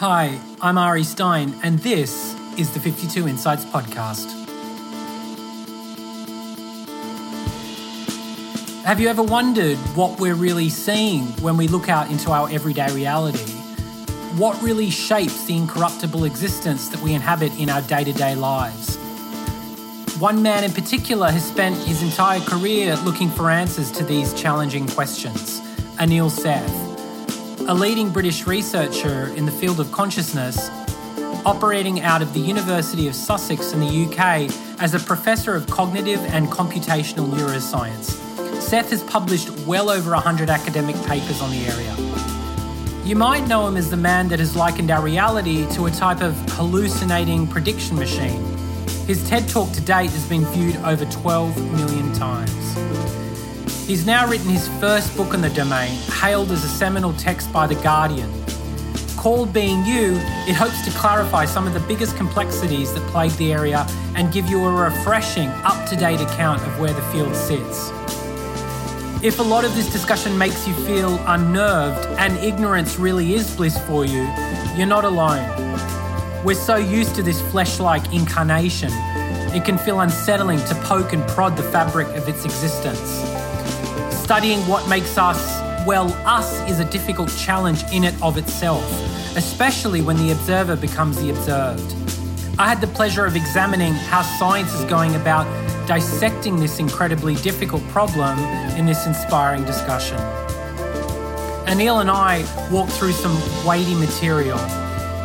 Hi, I'm Ari Stein, and this is the 52 Insights Podcast. Have you ever wondered what we're really seeing when we look out into our everyday reality? What really shapes the incorruptible existence that we inhabit in our day to day lives? One man in particular has spent his entire career looking for answers to these challenging questions Anil Seth a leading British researcher in the field of consciousness, operating out of the University of Sussex in the UK as a professor of cognitive and computational neuroscience. Seth has published well over 100 academic papers on the area. You might know him as the man that has likened our reality to a type of hallucinating prediction machine. His TED Talk to date has been viewed over 12 million times. He's now written his first book in the domain, hailed as a seminal text by The Guardian. Called Being You, it hopes to clarify some of the biggest complexities that plague the area and give you a refreshing, up to date account of where the field sits. If a lot of this discussion makes you feel unnerved and ignorance really is bliss for you, you're not alone. We're so used to this flesh like incarnation, it can feel unsettling to poke and prod the fabric of its existence. Studying what makes us, well, us is a difficult challenge in it of itself, especially when the observer becomes the observed. I had the pleasure of examining how science is going about dissecting this incredibly difficult problem in this inspiring discussion. Anil and I walked through some weighty material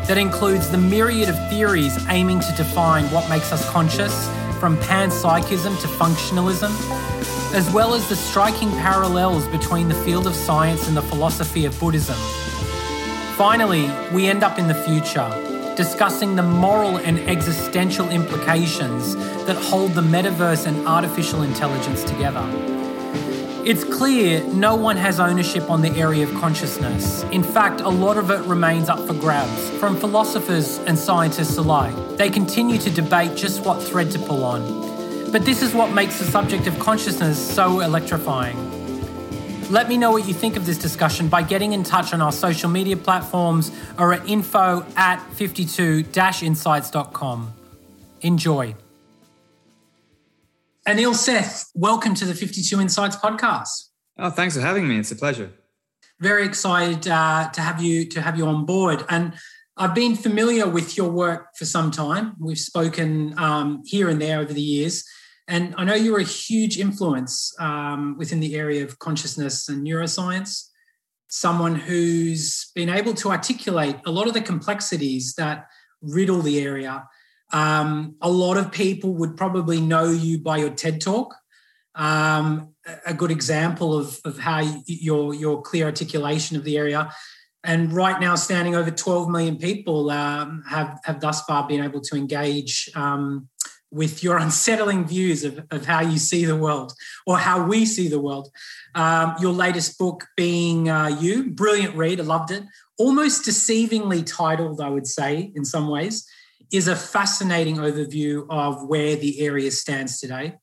that includes the myriad of theories aiming to define what makes us conscious, from panpsychism to functionalism, as well as the striking parallels between the field of science and the philosophy of Buddhism. Finally, we end up in the future, discussing the moral and existential implications that hold the metaverse and artificial intelligence together. It's clear no one has ownership on the area of consciousness. In fact, a lot of it remains up for grabs from philosophers and scientists alike. They continue to debate just what thread to pull on. But this is what makes the subject of consciousness so electrifying. Let me know what you think of this discussion by getting in touch on our social media platforms or at info at 52 insights.com. Enjoy. Anil Seth, welcome to the 52 Insights podcast. Oh, thanks for having me. It's a pleasure. Very excited uh, to have you to have you on board. And I've been familiar with your work for some time. We've spoken um, here and there over the years. And I know you're a huge influence um, within the area of consciousness and neuroscience, someone who's been able to articulate a lot of the complexities that riddle the area. Um, a lot of people would probably know you by your TED talk. Um, a good example of, of how your, your clear articulation of the area. And right now, standing over 12 million people um, have, have thus far been able to engage um, with your unsettling views of, of how you see the world or how we see the world. Um, your latest book being uh, You, brilliant read, I loved it. Almost deceivingly titled, I would say, in some ways, is a fascinating overview of where the area stands today.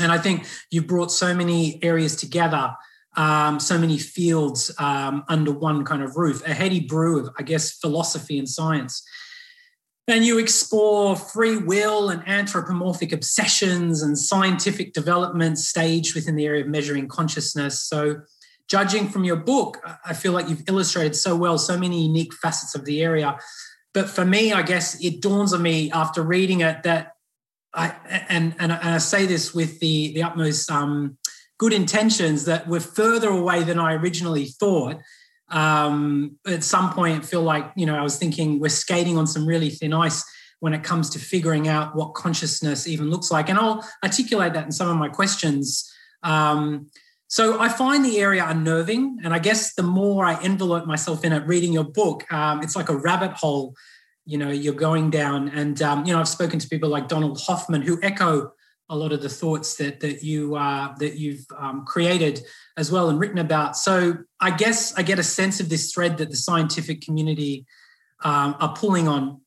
And I think you've brought so many areas together, um, so many fields um, under one kind of roof, a heady brew of, I guess, philosophy and science. And you explore free will and anthropomorphic obsessions and scientific developments staged within the area of measuring consciousness. So, judging from your book, I feel like you've illustrated so well so many unique facets of the area. But for me, I guess it dawns on me after reading it that I and and, I say this with the the utmost um, good intentions that we're further away than I originally thought. Um, at some point feel like you know i was thinking we're skating on some really thin ice when it comes to figuring out what consciousness even looks like. And i'll articulate that in some of my questions. Um, so i find the area unnerving and i guess the more i envelope myself in it reading your book um, it's like a rabbit hole you know you're going down. And um, you know i've spoken to people like donald hoffman who echo a lot of the thoughts that that you uh, that you've um, created as well and written about. So I guess I get a sense of this thread that the scientific community um, are pulling on.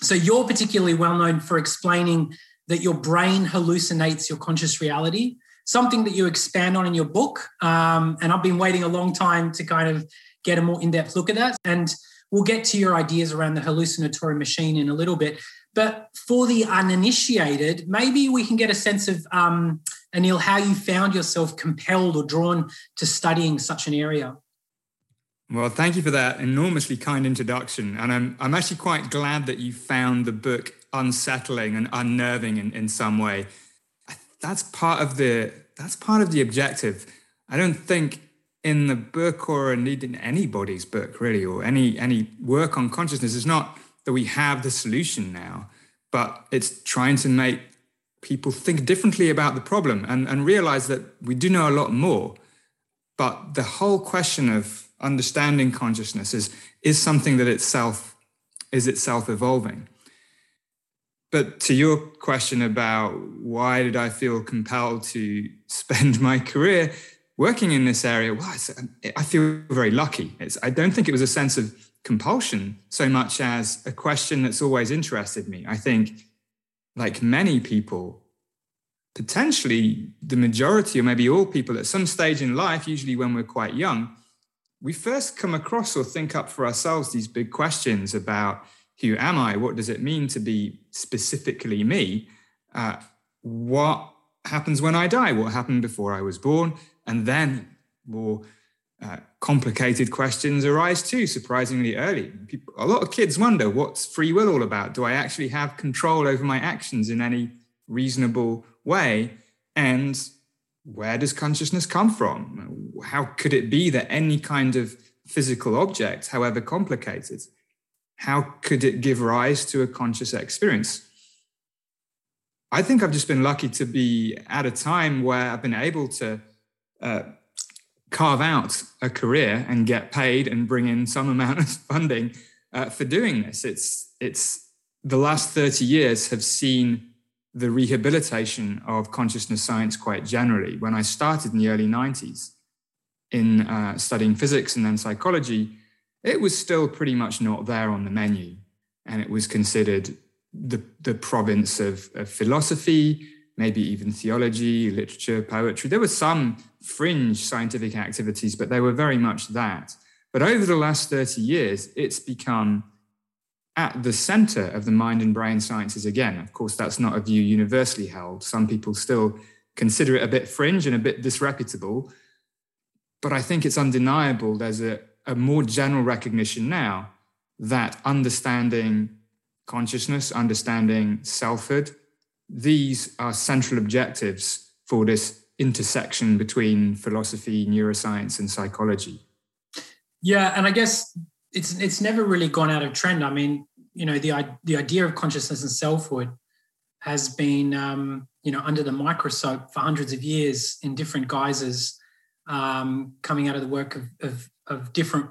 So you're particularly well known for explaining that your brain hallucinates your conscious reality, something that you expand on in your book. Um, and I've been waiting a long time to kind of get a more in-depth look at that. And we'll get to your ideas around the hallucinatory machine in a little bit. But for the uninitiated, maybe we can get a sense of, um, Anil, how you found yourself compelled or drawn to studying such an area. Well, thank you for that enormously kind introduction. And I'm, I'm actually quite glad that you found the book unsettling and unnerving in, in some way. That's part of the that's part of the objective. I don't think in the book or indeed in anybody's book really or any any work on consciousness is not that we have the solution now, but it's trying to make people think differently about the problem and, and realize that we do know a lot more. But the whole question of understanding consciousness is, is something that itself is itself evolving. But to your question about why did I feel compelled to spend my career working in this area, well, I feel very lucky. It's, I don't think it was a sense of compulsion so much as a question that's always interested me. I think, like many people, potentially the majority or maybe all people at some stage in life, usually when we're quite young, we first come across or think up for ourselves these big questions about who am I? What does it mean to be specifically me? Uh, what happens when I die? What happened before I was born? And then more uh, complicated questions arise too, surprisingly early. People, a lot of kids wonder what's free will all about? Do I actually have control over my actions in any reasonable way? And where does consciousness come from? How could it be that any kind of physical object, however complicated, how could it give rise to a conscious experience? I think I've just been lucky to be at a time where I've been able to uh, carve out a career and get paid and bring in some amount of funding uh, for doing this. It's it's the last 30 years have seen the rehabilitation of consciousness science quite generally. When I started in the early 90s in uh, studying physics and then psychology, it was still pretty much not there on the menu. And it was considered the, the province of, of philosophy, maybe even theology, literature, poetry. There were some fringe scientific activities, but they were very much that. But over the last 30 years, it's become at the center of the mind and brain sciences again. Of course, that's not a view universally held. Some people still consider it a bit fringe and a bit disreputable. But I think it's undeniable there's a, a more general recognition now that understanding consciousness, understanding selfhood, these are central objectives for this intersection between philosophy, neuroscience, and psychology. Yeah, and I guess it's it's never really gone out of trend. I mean, you know, the the idea of consciousness and selfhood has been um, you know under the microscope for hundreds of years in different guises, um, coming out of the work of, of of different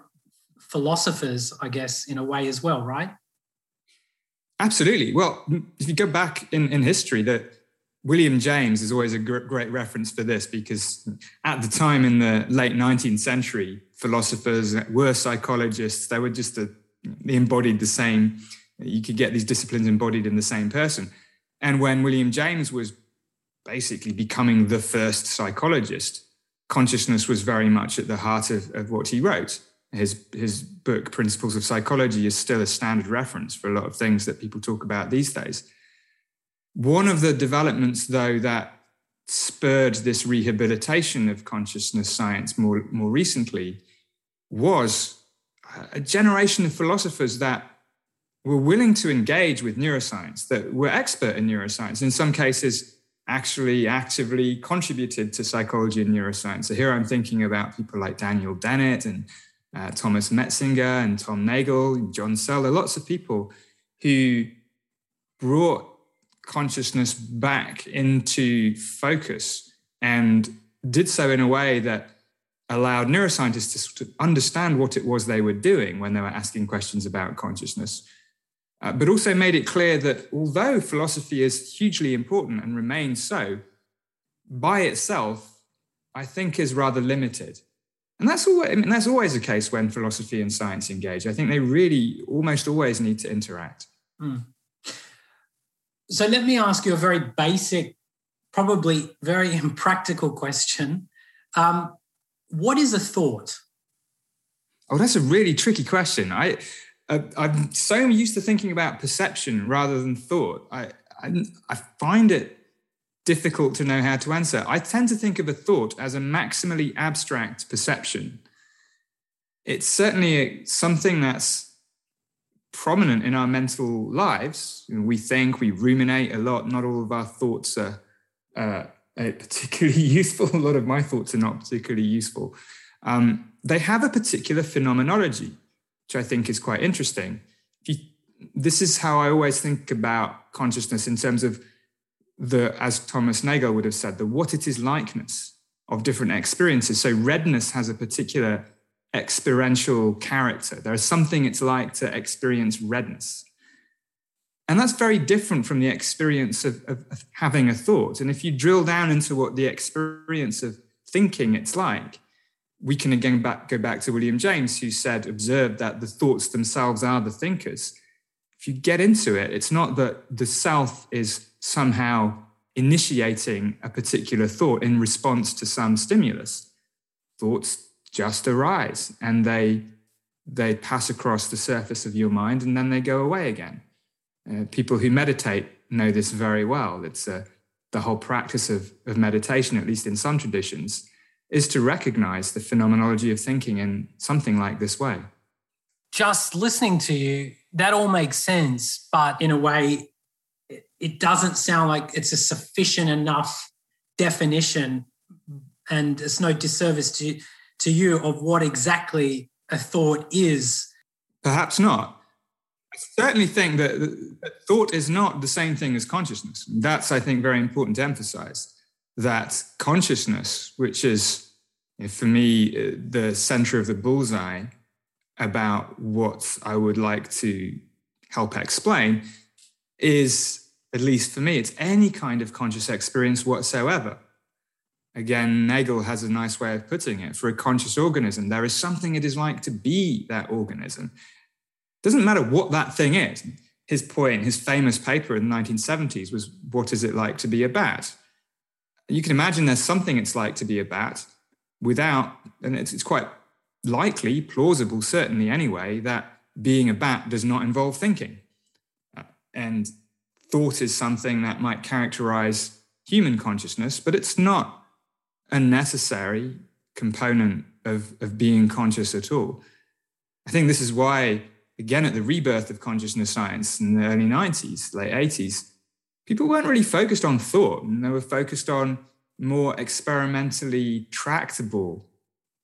philosophers, I guess, in a way as well, right? Absolutely. Well, if you go back in, in history, that William James is always a great reference for this because at the time in the late 19th century, philosophers uh, were psychologists. They were just a, they embodied the same. You could get these disciplines embodied in the same person. And when William James was basically becoming the first psychologist, consciousness was very much at the heart of, of what he wrote. His, his book, Principles of Psychology, is still a standard reference for a lot of things that people talk about these days. One of the developments, though, that spurred this rehabilitation of consciousness science more, more recently was a generation of philosophers that were willing to engage with neuroscience, that were expert in neuroscience, in some cases, actually actively contributed to psychology and neuroscience. So here I'm thinking about people like Daniel Dennett and uh, Thomas Metzinger and Tom Nagel and John Searle, lots of people who brought consciousness back into focus and did so in a way that allowed neuroscientists to understand what it was they were doing when they were asking questions about consciousness, uh, but also made it clear that although philosophy is hugely important and remains so, by itself, I think is rather limited. And that's always, I mean, that's always the case when philosophy and science engage. I think they really almost always need to interact. Mm. So let me ask you a very basic, probably very impractical question. Um, what is a thought? Oh, that's a really tricky question. I uh, I'm so used to thinking about perception rather than thought. I, I, I find it difficult to know how to answer. I tend to think of a thought as a maximally abstract perception. It's certainly something that's prominent in our mental lives. We think, we ruminate a lot. Not all of our thoughts are uh, particularly useful. A lot of my thoughts are not particularly useful. Um, they have a particular phenomenology which I think is quite interesting. You, this is how I always think about consciousness in terms of the, as Thomas Nagel would have said, the what it is likeness of different experiences. So redness has a particular experiential character. There is something it's like to experience redness. And that's very different from the experience of, of, having a thought. And if you drill down into what the experience of thinking it's like, we can again back, go back to William James, who said, observed that the thoughts themselves are the thinkers. If you get into it, it's not that the self is somehow initiating a particular thought in response to some stimulus. Thoughts just arise and they they pass across the surface of your mind and then they go away again. Uh, people who meditate know this very well. It's uh, the whole practice of, of meditation, at least in some traditions, is to recognize the phenomenology of thinking in something like this way. Just listening to you, that all makes sense, but in a way, it doesn't sound like it's a sufficient enough definition, and it's no disservice to, to you of what exactly a thought is. Perhaps not. I certainly think that thought is not the same thing as consciousness. That's, I think, very important to emphasize that consciousness, which is for me uh, the center of the bullseye about what I would like to help explain, is, at least for me, it's any kind of conscious experience whatsoever. Again, Nagel has a nice way of putting it. For a conscious organism, there is something it is like to be that organism. Doesn't matter what that thing is. His point, his famous paper in the 1970s was, What is it like to be a bat? you can imagine there's something it's like to be a bat without, and it's, it's quite likely, plausible, certainly anyway, that being a bat does not involve thinking. Uh, and thought is something that might characterize human consciousness, but it's not a necessary component of, of being conscious at all. I think this is why, again, at the rebirth of consciousness science in the early 90s, late 80s, people weren't really focused on thought and they were focused on more experimentally tractable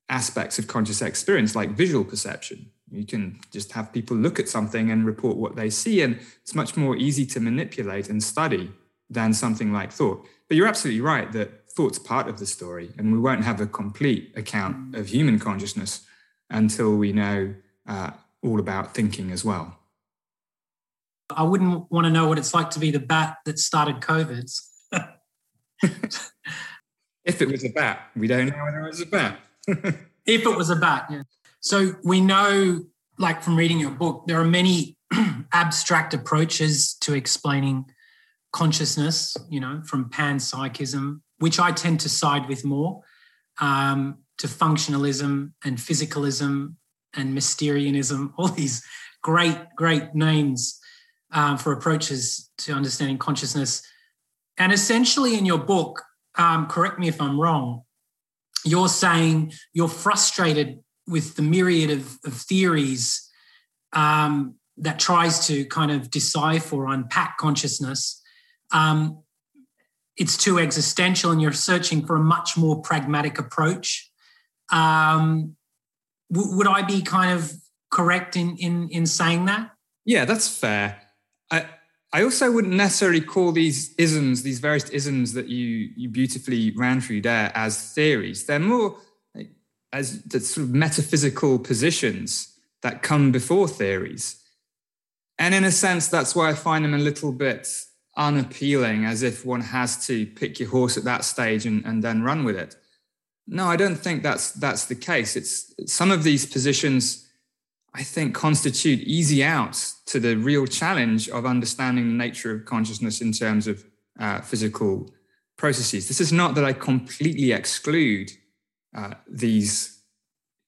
aspects of conscious experience like visual perception you can just have people look at something and report what they see and it's much more easy to manipulate and study than something like thought but you're absolutely right that thought's part of the story and we won't have a complete account of human consciousness until we know uh, all about thinking as well I wouldn't want to know what it's like to be the bat that started COVID. if it was a bat, we don't know whether it was a bat. if it was a bat, yeah. So we know, like from reading your book, there are many abstract approaches to explaining consciousness, you know, from panpsychism, which I tend to side with more, um, to functionalism and physicalism and Mysterianism, all these great, great names um, for approaches to understanding consciousness. And essentially, in your book, um, correct me if I'm wrong, you're saying you're frustrated with the myriad of, of theories um, that tries to kind of decipher or unpack consciousness. Um, it's too existential, and you're searching for a much more pragmatic approach. Um, w- would I be kind of correct in in in saying that? Yeah, that's fair. I I also wouldn't necessarily call these isms, these various isms that you you beautifully ran through there, as theories. They're more as the sort of metaphysical positions that come before theories. And in a sense, that's why I find them a little bit unappealing, as if one has to pick your horse at that stage and, and then run with it. No, I don't think that's that's the case. It's some of these positions I think, constitute easy outs to the real challenge of understanding the nature of consciousness in terms of uh, physical processes. This is not that I completely exclude uh, these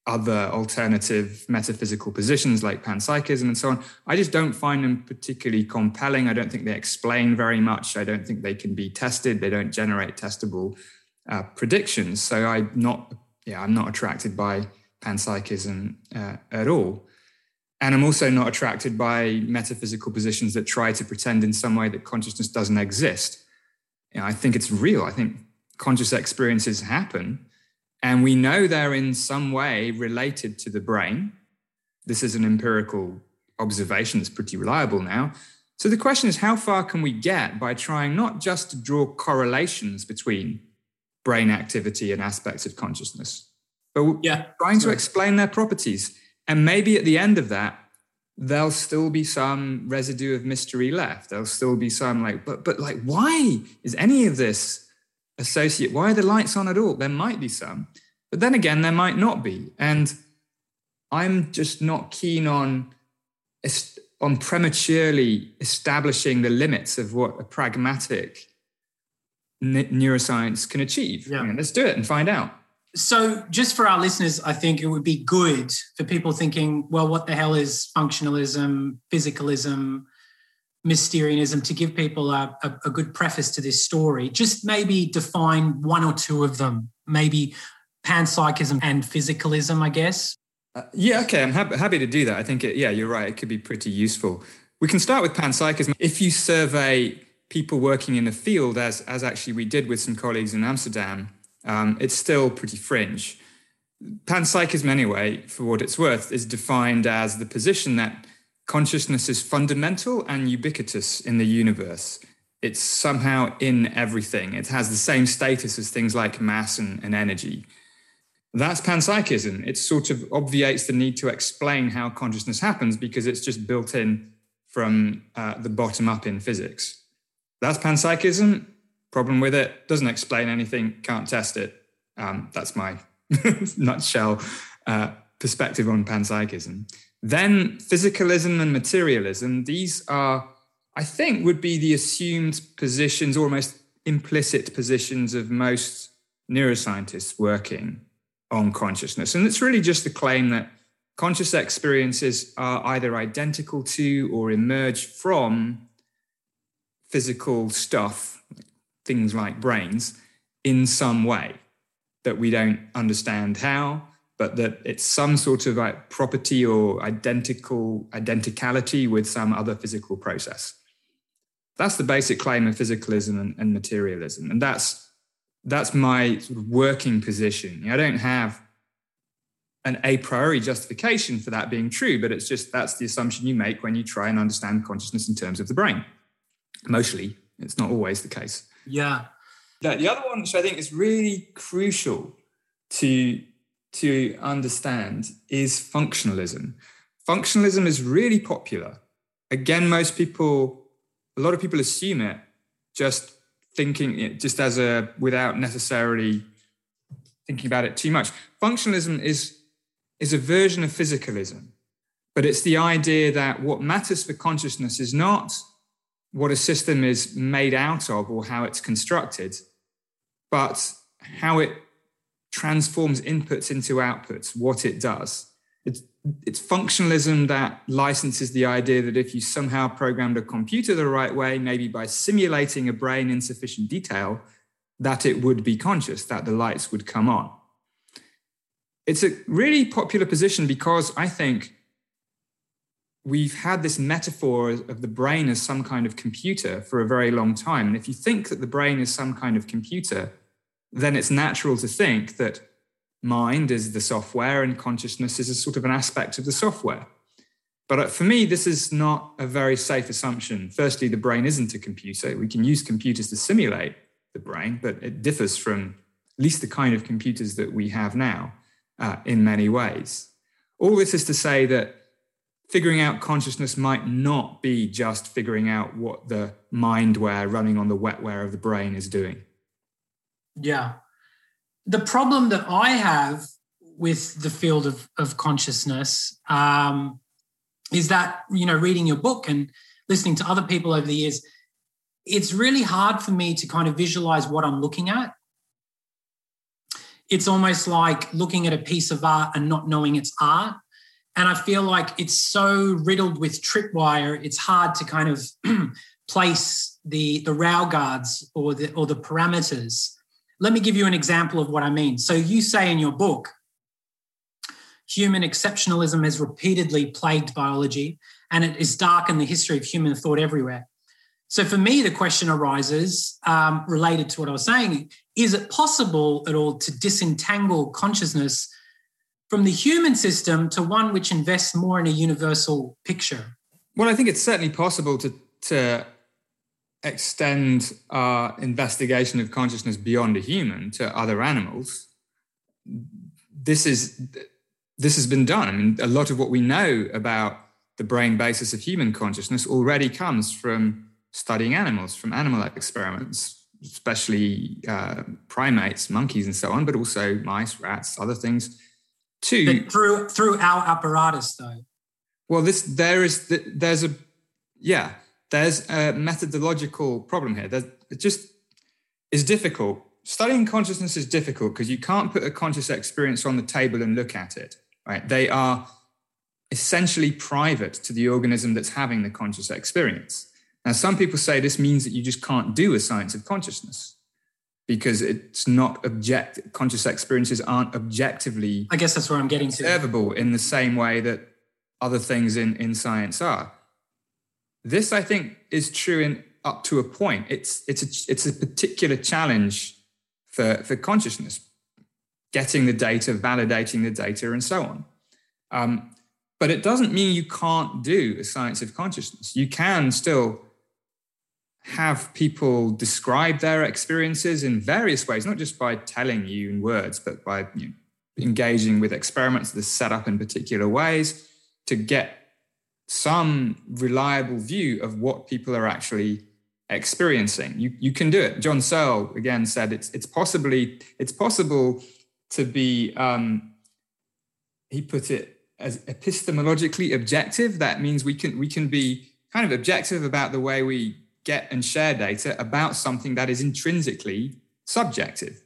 other alternative metaphysical positions like panpsychism and so on. I just don't find them particularly compelling. I don't think they explain very much. I don't think they can be tested. They don't generate testable uh, predictions. So I'm not, yeah, I'm not attracted by panpsychism uh, at all. And I'm also not attracted by metaphysical positions that try to pretend in some way that consciousness doesn't exist. You know, I think it's real. I think conscious experiences happen and we know they're in some way related to the brain. This is an empirical observation that's pretty reliable now. So the question is how far can we get by trying not just to draw correlations between brain activity and aspects of consciousness, but yeah, trying to explain their properties. And maybe at the end of that, there'll still be some residue of mystery left. There'll still be some like, but but like, why is any of this associate why are the lights on at all? There might be some but then again there might not be. And i'm just not keen on on prematurely establishing the limits of what a pragmatic neuroscience can achieve. Yeah. I mean, let's do it and find out. So just for our listeners i think it would be good for people thinking well what the hell is functionalism physicalism Mysterianism to give people a, a, a, good preface to this story. Just maybe define one or two of them, maybe panpsychism and physicalism, I guess. Uh, yeah, okay, I'm happy, happy to do that. I think, it, yeah, you're right. It could be pretty useful. We can start with panpsychism. If you survey people working in the field, as, as actually we did with some colleagues in Amsterdam, um, it's still pretty fringe. Panpsychism, anyway, for what it's worth, is defined as the position that consciousness is fundamental and ubiquitous in the universe. It's somehow in everything. It has the same status as things like mass and, and energy. That's panpsychism. It sort of obviates the need to explain how consciousness happens because it's just built in from uh, the bottom up in physics. That's panpsychism. Problem with it, doesn't explain anything, can't test it. Um, that's my nutshell uh, perspective on panpsychism. Then physicalism and materialism, these are, I think, would be the assumed positions, almost implicit positions of most neuroscientists working on consciousness. And it's really just the claim that conscious experiences are either identical to or emerge from physical stuff, things like brains, in some way that we don't understand how but that it's some sort of like property or identical identicality with some other physical process. That's the basic claim of physicalism and, and materialism, and that's that's my sort of working position. I don't have an a priori justification for that being true, but it's just that's the assumption you make when you try and understand consciousness in terms of the brain. Mostly, it's not always the case. Yeah. The other one, which I think is really crucial to to understand is functionalism. Functionalism is really popular. Again, most people, a lot of people assume it just thinking it just as a without necessarily thinking about it too much. Functionalism is is a version of physicalism, but it's the idea that what matters for consciousness is not what a system is made out of or how it's constructed, but how it transforms inputs into outputs, what it does. It's, it's functionalism that licenses the idea that if you somehow programmed a computer the right way, maybe by simulating a brain in sufficient detail, that it would be conscious, that the lights would come on. It's a really popular position because I think we've had this metaphor of the brain as some kind of computer for a very long time. And if you think that the brain is some kind of computer, then it's natural to think that mind is the software and consciousness is a sort of an aspect of the software. But uh, for me, this is not a very safe assumption. Firstly, the brain isn't a computer. We can use computers to simulate the brain, but it differs from at least the kind of computers that we have now uh, in many ways. All this is to say that figuring out consciousness might not be just figuring out what the mindware running on the wetware of the brain is doing. Yeah. The problem that I have with the field of, of consciousness um, is that, you know, reading your book and listening to other people over the years, it's really hard for me to kind of visualize what I'm looking at. it's almost like looking at a piece of art and not knowing it's art. And I feel like it's so riddled with tripwire, it's hard to kind of place the, the rail guards or the, or the parameters. Let me give you an example of what I mean. So you say in your book, human exceptionalism has repeatedly plagued biology and it has darkened the history of human thought everywhere. So for me, the question arises um, related to what I was saying is it possible at all to disentangle consciousness from the human system to one which invests more in a universal picture? Well, I think it's certainly possible to, to extend our investigation of consciousness beyond a human to other animals. This is this has been done. I mean, a lot of what we know about the brain basis of human consciousness already comes from studying animals, from animal experiments especially uh, primates, monkeys, and so on, but also mice, rats, other things too. But through through our apparatus, though. Well, this there is there's a yeah there's a methodological problem here. That it just is difficult. Studying consciousness is difficult because you can't put a conscious experience on the table and look at it. Right? They are essentially private to the organism that's having the conscious experience. Now, some people say this means that you just can't do a science of consciousness because it's not object conscious experiences aren't objectively I guess that's where I'm getting to observable in the same way that other things in, in science are. This, I think, is true in up to a point. It's it's a it's a particular challenge for, for consciousness, getting the data, validating the data, and so on. Um, but it doesn't mean you can't do a science of consciousness. You can still have people describe their experiences in various ways, not just by telling you in words, but by you know, engaging with experiments that are set up in particular ways to get some reliable view of what people are actually experiencing. You, you can do it. John Searle again said it's it's possibly it's possible to be um, he put it as epistemologically objective. That means we can we can be kind of objective about the way we get and share data about something that is intrinsically subjective.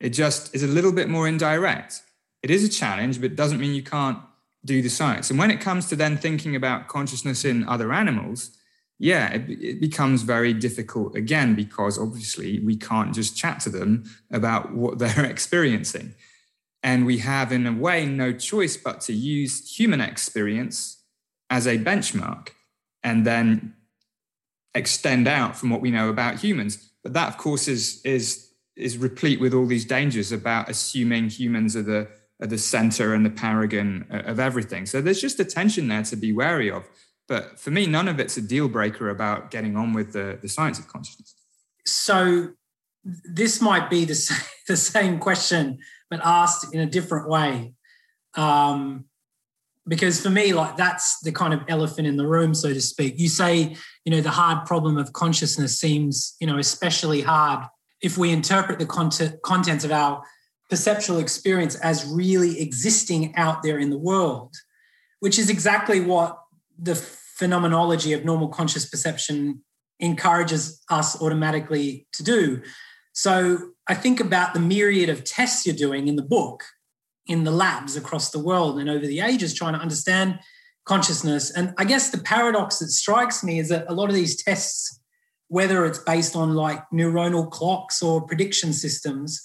It just is a little bit more indirect. It is a challenge, but it doesn't mean you can't do the science. And when it comes to then thinking about consciousness in other animals, yeah, it, it, becomes very difficult again because obviously we can't just chat to them about what they're experiencing. And we have, in a way, no choice but to use human experience as a benchmark and then extend out from what we know about humans. But that, of course, is is is replete with all these dangers about assuming humans are the are the center and the paragon of everything. So there's just a tension there to be wary of. But for me, none of it's a deal breaker about getting on with the, the science of consciousness. So this might be the same, the same question, but asked in a different way. Um, because for me like that's the kind of elephant in the room so to speak you say you know the hard problem of consciousness seems you know especially hard if we interpret the content contents of our perceptual experience as really existing out there in the world which is exactly what the phenomenology of normal conscious perception encourages us automatically to do so i think about the myriad of tests you're doing in the book in the labs across the world and over the ages trying to understand consciousness. And I guess the paradox that strikes me is that a lot of these tests, whether it's based on like neuronal clocks or prediction systems,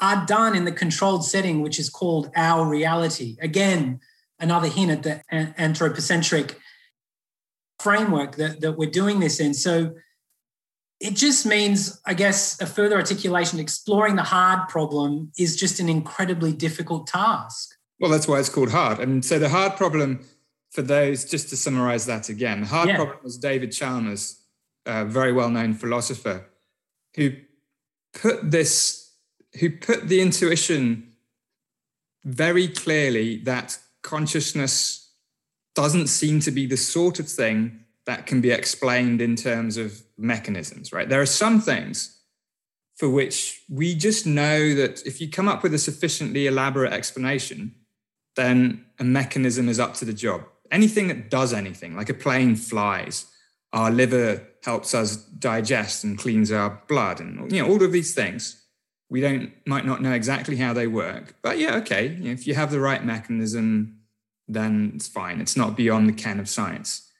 are done in the controlled setting, which is called our reality. Again, another hint at the anthropocentric framework that, that we're doing this in. So it just means, I guess, a further articulation. Exploring the hard problem is just an incredibly difficult task. Well, that's why it's called hard. And so the hard problem, for those, just to summarize that again, the hard yeah. problem was David Chalmers, a very well known philosopher, who put this, who put the intuition very clearly that consciousness doesn't seem to be the sort of thing that can be explained in terms of mechanisms, right? There are some things for which we just know that if you come up with a sufficiently elaborate explanation, then a mechanism is up to the job. Anything that does anything, like a plane flies, our liver helps us digest and cleans our blood, and you know all of these things. We don't might not know exactly how they work, but yeah, okay. If you have the right mechanism, then it's fine. It's not beyond the ken of science.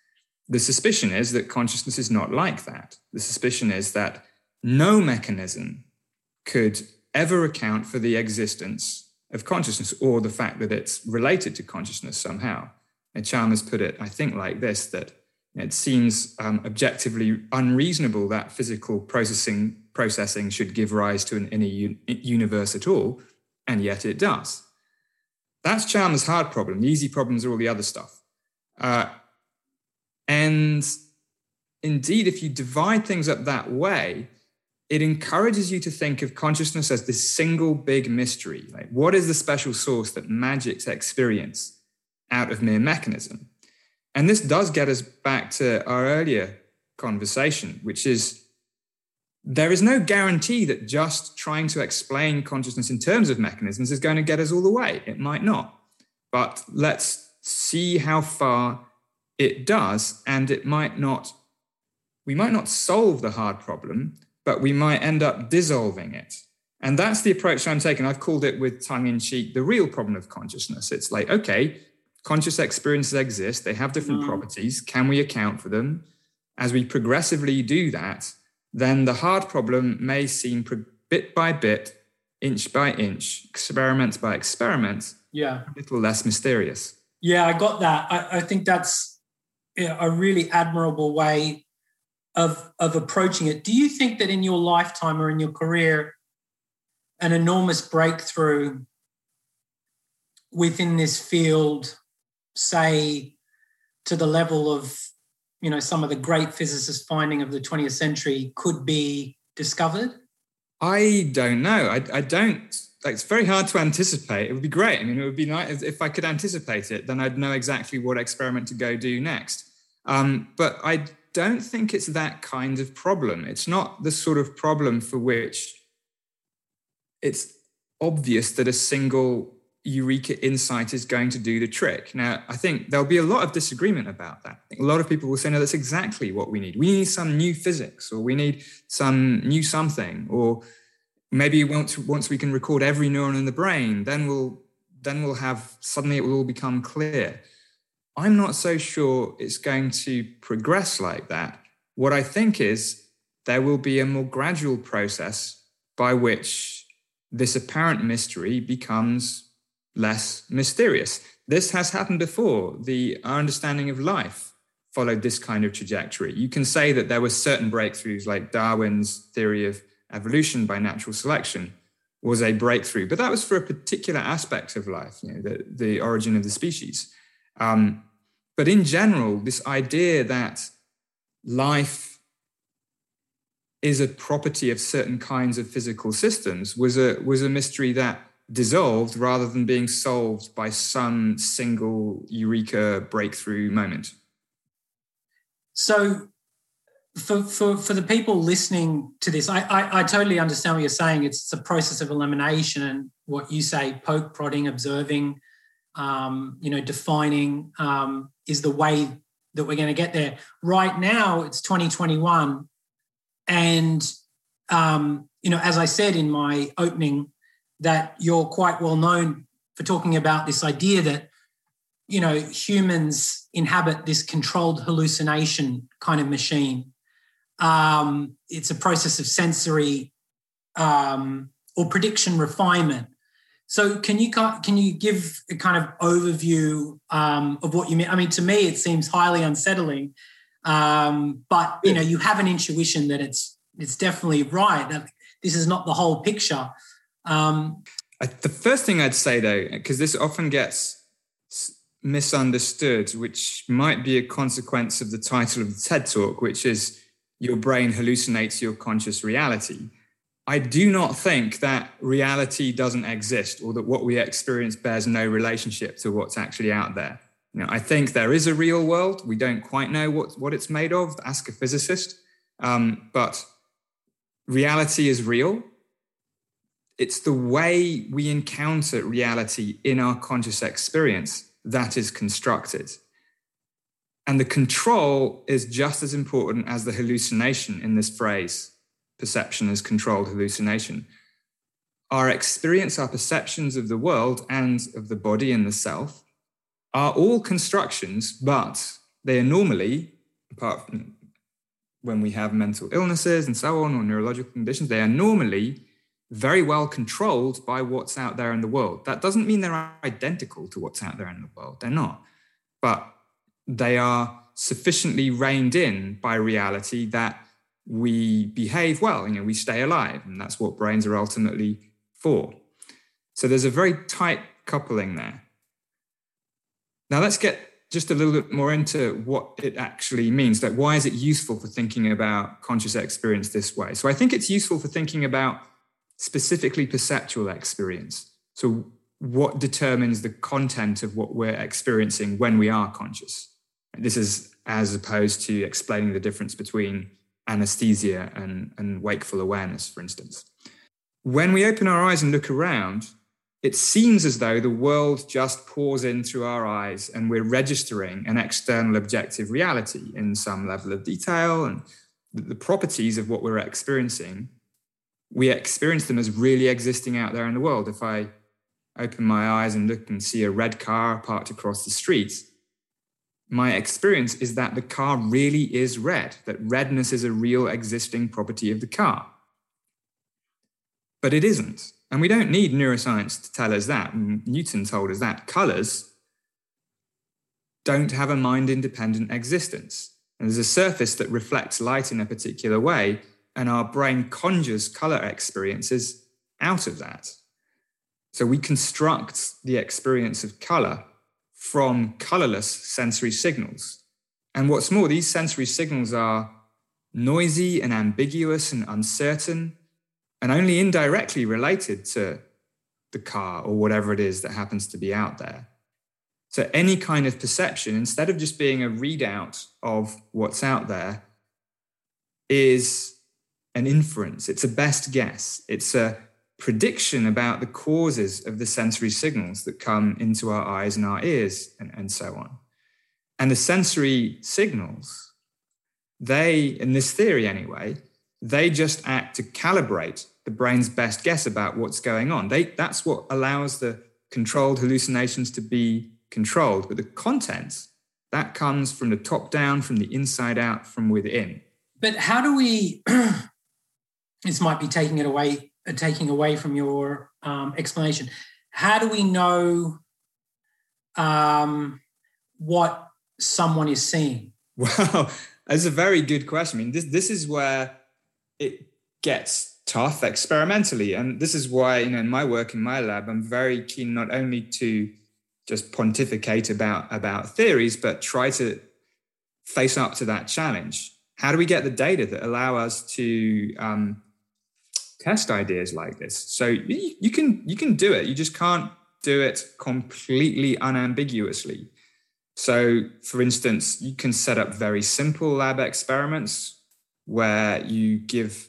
The suspicion is that consciousness is not like that. The suspicion is that no mechanism could ever account for the existence of consciousness or the fact that it's related to consciousness somehow. And Chalmers put it, I think, like this that it seems um, objectively unreasonable that physical processing processing should give rise to an inner un- universe at all, and yet it does. That's Chalmers' hard problem. The easy problems are all the other stuff. Uh, and indeed, if you divide things up that way, it encourages you to think of consciousness as this single big mystery. Like, what is the special source that magics experience out of mere mechanism? And this does get us back to our earlier conversation, which is there is no guarantee that just trying to explain consciousness in terms of mechanisms is going to get us all the way. It might not. But let's see how far it does. And it might not, we might not solve the hard problem, but we might end up dissolving it. And that's the approach I'm taking. I've called it with tongue in cheek the real problem of consciousness. It's like, okay, conscious experiences exist, they have different mm. properties. Can we account for them? As we progressively do that, then the hard problem may seem bit by bit, inch by inch, experiment by experiment, yeah, a little less mysterious. Yeah, I got that. I, I think that's a really admirable way of of approaching it. Do you think that in your lifetime or in your career, an enormous breakthrough within this field, say to the level of you know some of the great physicists' finding of the 20th century, could be discovered? I don't know. I, I don't. Like, it's very hard to anticipate. It would be great. I mean, it would be nice if I could anticipate it. Then I'd know exactly what experiment to go do next. Um, but I don't think it's that kind of problem. It's not the sort of problem for which it's obvious that a single eureka insight is going to do the trick. Now, I think there'll be a lot of disagreement about that. a lot of people will say, no, that's exactly what we need. We need some new physics, or we need some new something, or maybe once once we can record every neuron in the brain, then we'll then we'll have suddenly it will all become clear. I'm not so sure it's going to progress like that. What I think is there will be a more gradual process by which this apparent mystery becomes less mysterious. This has happened before. The our understanding of life followed this kind of trajectory. You can say that there were certain breakthroughs, like Darwin's theory of evolution by natural selection was a breakthrough, but that was for a particular aspect of life, you know, the, the origin of the species. Um, but in general, this idea that life is a property of certain kinds of physical systems was a was a mystery that dissolved rather than being solved by some single eureka breakthrough moment. So for, for, for the people listening to this, I, I, I, totally understand what you're saying. It's a process of elimination and what you say, poke, prodding, observing, um, you know, defining um, is the way that we're going to get there. Right now, it's 2021. And, um, you know, as I said in my opening, that you're quite well known for talking about this idea that, you know, humans inhabit this controlled hallucination kind of machine. Um, it's a process of sensory um, or prediction refinement so can you can you give a kind of overview um, of what you mean? I mean, to me, it seems highly unsettling, um, but you know, you have an intuition that it's it's definitely right that this is not the whole picture. Um, the first thing I'd say though, because this often gets misunderstood, which might be a consequence of the title of the TED Talk, which is "Your brain hallucinates your conscious reality." I do not think that reality doesn't exist or that what we experience bears no relationship to what's actually out there. You know, I think there is a real world. We don't quite know what, what it's made of. Ask a physicist. Um, but reality is real. It's the way we encounter reality in our conscious experience that is constructed. And the control is just as important as the hallucination in this phrase perception as controlled hallucination. our experience, our perceptions of the world and of the body and the self are all constructions, but they are normally, apart from when we have mental illnesses and so on, or neurological conditions, they are normally very well controlled by what's out there in the world. That doesn't mean they're identical to what's out there in the world, they're not. But they are sufficiently reined in by reality that we behave well, you know, we stay alive, and that's what brains are ultimately for. So there's a very tight coupling there. Now let's get just a little bit more into what it actually means. Like, why is it useful for thinking about conscious experience this way? So I think it's useful for thinking about specifically perceptual experience. So what determines the content of what we're experiencing when we are conscious? This is as opposed to explaining the difference between anesthesia and, and wakeful awareness, for instance. When we open our eyes and look around, it seems as though the world just pours in through our eyes and we're registering an external objective reality in some level of detail and the properties of what we're experiencing we experience them as really existing out there in the world if i open my eyes and look and see a red car parked across the street my experience is that the car really is red that redness is a real existing property of the car but it isn't. And we don't need neuroscience to tell us that. Newton told us that. Colors don't have a mind independent existence. And there's a surface that reflects light in a particular way, and our brain conjures color experiences out of that. So we construct the experience of color from colorless sensory signals. And what's more, these sensory signals are noisy and ambiguous and uncertain and only indirectly related to the car or whatever it is that happens to be out there. So, any kind of perception, instead of just being a readout of what's out there, is an inference. It's a best guess. It's a prediction about the causes of the sensory signals that come into our eyes and our ears and, and so on. And the sensory signals, they, in this theory anyway, they just act to calibrate the brain's best guess about what's going on. They, that's what allows the controlled hallucinations to be controlled. But the contents, that comes from the top down, from the inside out, from within. But how do we, this might be taking it away, uh, taking away from your um, explanation. How do we know um, what someone is seeing? Well, that's a very good question. I mean, this, this is where it gets tough experimentally. And this is why, you know, in my work in my lab, I'm very keen not only to just pontificate about, about theories, but try to face up to that challenge. How do we get the data that allow us to um, test ideas like this? So you, you can you can do it. You just can't do it completely unambiguously. So, for instance, you can set up very simple lab experiments where you give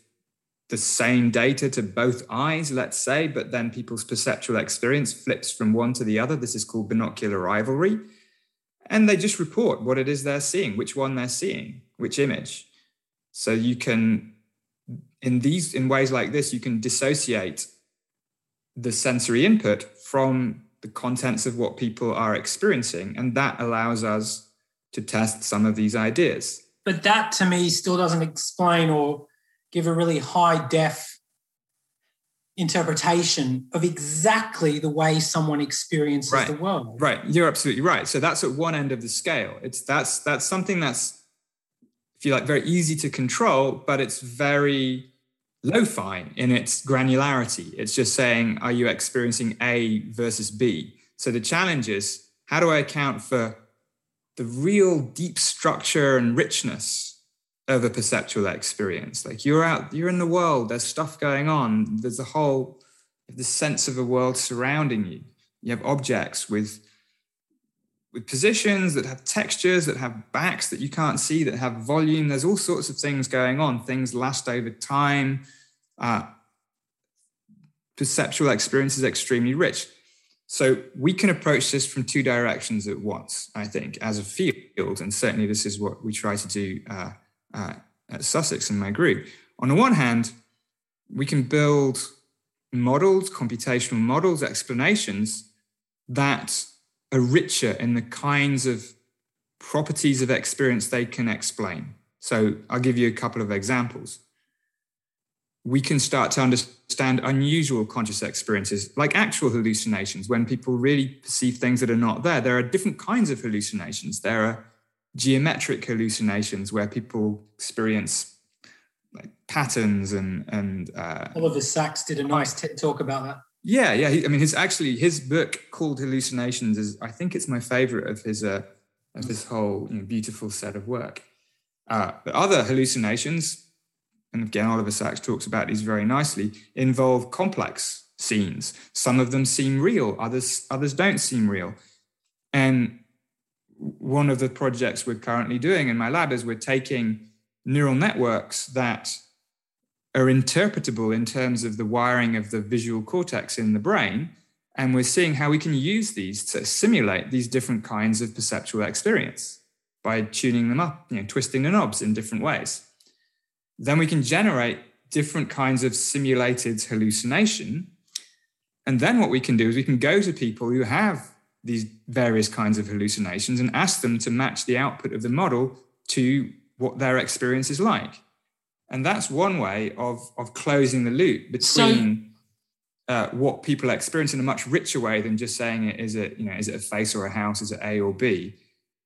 the same data to both eyes, let's say, but then people's perceptual experience flips from one to the other. This is called binocular rivalry. And they just report what it is they're seeing, which one they're seeing, which image. So you can, in these, in ways like this, you can dissociate the sensory input from the contents of what people are experiencing. And that allows us to test some of these ideas but that to me still doesn't explain or give a really high def interpretation of exactly the way someone experiences right. the world. Right. You're absolutely right. So that's at one end of the scale. It's that's that's something that's if you like very easy to control, but it's very lo-fi in its granularity. It's just saying, are you experiencing A versus B? So the challenge is how do I account for the real deep structure and richness of a perceptual experience. Like you're out, you're in the world, there's stuff going on, there's a whole the sense of a world surrounding you. You have objects with with positions that have textures, that have backs that you can't see, that have volume. There's all sorts of things going on. Things last over time. Uh, perceptual experience is extremely rich. So we can approach this from two directions at once, I think, as a field. And certainly this is what we try to do uh, uh, at Sussex in my group. On the one hand, we can build models, computational models, explanations that are richer in the kinds of properties of experience they can explain. So I'll give you a couple of examples. We can start to understand unusual conscious experiences, like actual hallucinations, when people really perceive things that are not there. There are different kinds of hallucinations. There are geometric hallucinations where people experience like patterns and and uh, Oliver Sacks did a nice TED talk about that. Yeah, yeah. I mean, his actually his book called Hallucinations is I think it's my favorite of his uh, of his whole you know, beautiful set of work. Uh, but other hallucinations, and again, Oliver Sacks talks about these very nicely, involve complex scenes. Some of them seem real, others others don't seem real. And one of the projects we're currently doing in my lab is we're taking neural networks that are interpretable in terms of the wiring of the visual cortex in the brain. And we're seeing how we can use these to simulate these different kinds of perceptual experience by tuning them up, you know, twisting the knobs in different ways. Then we can generate different kinds of simulated hallucination. And then what we can do is we can go to people who have these various kinds of hallucinations and ask them to match the output of the model to what their experience is like. And that's one way of, of closing the loop between so, uh, what people experience in a much richer way than just saying it is it, you know, is it a face or a house, is it A or B,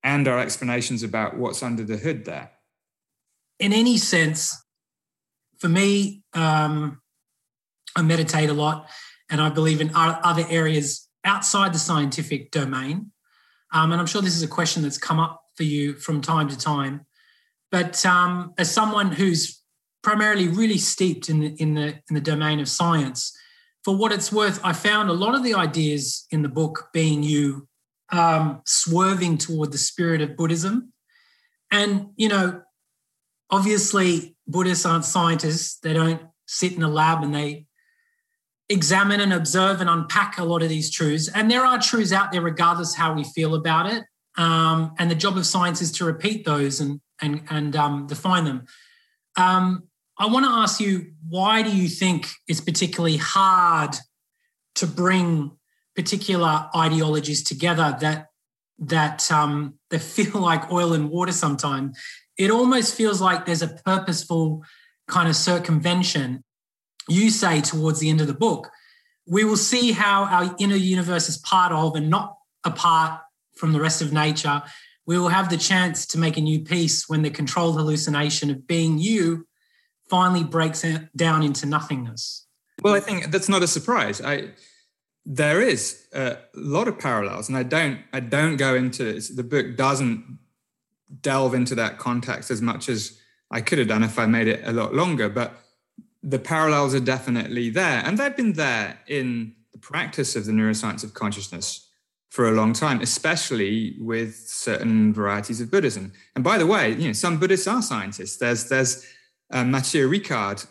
and our explanations about what's under the hood there. In any sense, for me, um, I meditate a lot and I believe in other areas outside the scientific domain. Um, and I'm sure this is a question that's come up for you from time to time. But um, as someone who's primarily really steeped in the, in the in the domain of science, for what it's worth, I found a lot of the ideas in the book being you um, swerving toward the spirit of Buddhism, and you know, obviously Buddhists aren't scientists; they don't sit in a lab and they examine and observe and unpack a lot of these truths. And there are truths out there, regardless how we feel about it. Um, and the job of science is to repeat those and and and um, define them. Um, I want to ask you, why do you think it's particularly hard to bring particular ideologies together that that um, that feel like oil and water sometimes? It almost feels like there's a purposeful kind of circumvention you say towards the end of the book, we will see how our inner universe is part of and not apart from the rest of nature. We will have the chance to make a new peace when the controlled hallucination of being you finally breaks down into nothingness. Well, I think that's not a surprise. I there is a lot of parallels, and I don't I don't go into this. the book doesn't delve into that context as much as I could have done if I made it a lot longer, but the parallels are definitely there. And they've been there in the practice of the neuroscience of consciousness for a long time, especially with certain varieties of Buddhism. And by the way, you know, some Buddhists are scientists. There's there's uh, Matthieu Ricard,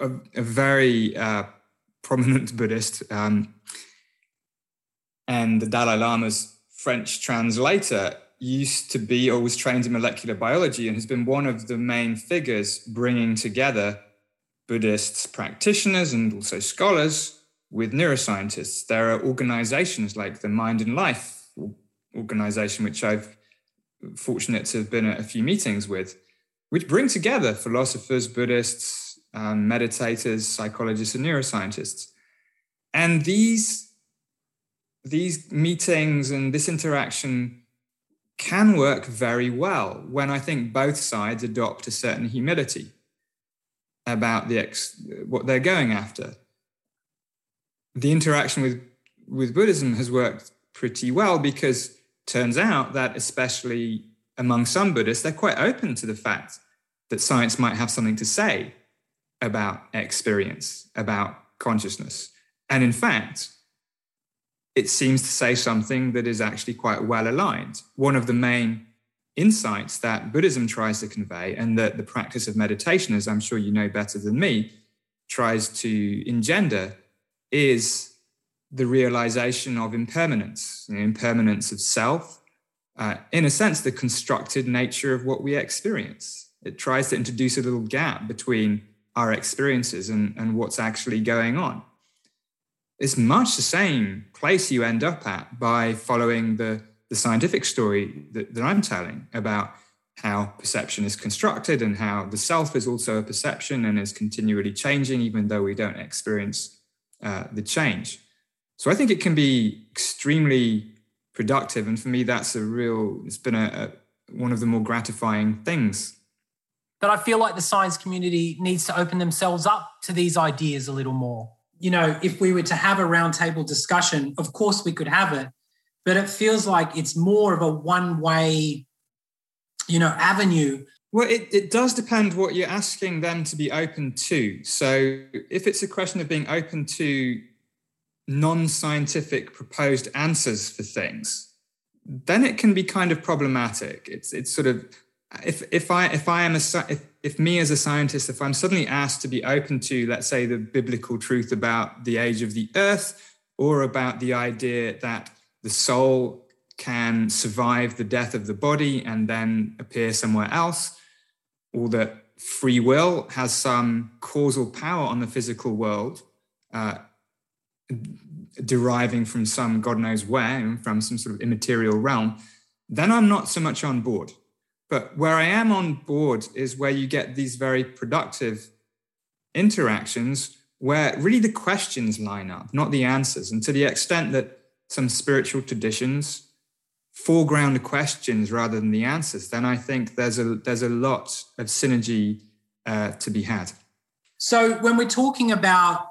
a, a very uh, prominent Buddhist, um, and the Dalai Lama's French translator used to be or was trained in molecular biology and has been one of the main figures bringing together Buddhist practitioners and also scholars with neuroscientists. There are organizations like the Mind and Life organization, which I've fortunate to have been at a few meetings with, which bring together philosophers, Buddhists, um, meditators, psychologists, and neuroscientists. And these, these meetings and this interaction can work very well when I think both sides adopt a certain humility about the ex, what they're going after. The interaction with, with Buddhism has worked pretty well because turns out that especially among some Buddhists, they're quite open to the fact that science might have something to say about experience, about consciousness. And in fact, it seems to say something that is actually quite well aligned. One of the main insights that Buddhism tries to convey and that the practice of meditation, as I'm sure you know better than me, tries to engender is the realization of impermanence, know, impermanence of self, uh, in a sense, the constructed nature of what we experience. It tries to introduce a little gap between our experiences and, and what's actually going on. it's much the same place you end up at by following the, the scientific story that, that I'm telling about how perception is constructed and how the self is also a perception and is continually changing, even though we don't experience uh, the change. So I think it can be extremely productive. And for me, that's a real, it's been a, a one of the more gratifying things. But I feel like the science community needs to open themselves up to these ideas a little more. You know, if we were to have a roundtable discussion, of course we could have it, but it feels like it's more of a one way you know, avenue. Well, it, it does depend what you're asking them to be open to. So if it's a question of being open to non-scientific proposed answers for things, then it can be kind of problematic. It's it's sort of if if I if I am a if, if me as a scientist, if I'm suddenly asked to be open to, let's say, the biblical truth about the age of the earth, or about the idea that the soul can survive the death of the body and then appear somewhere else, or that free will has some causal power on the physical world, uh, deriving from some God knows where, from some sort of immaterial realm, then I'm not so much on board. But where I am on board is where you get these very productive interactions where really the questions line up, not the answers. And to the extent that some spiritual traditions foreground the questions rather than the answers, then I think there's a there's a lot of synergy uh, to be had. So when we're talking about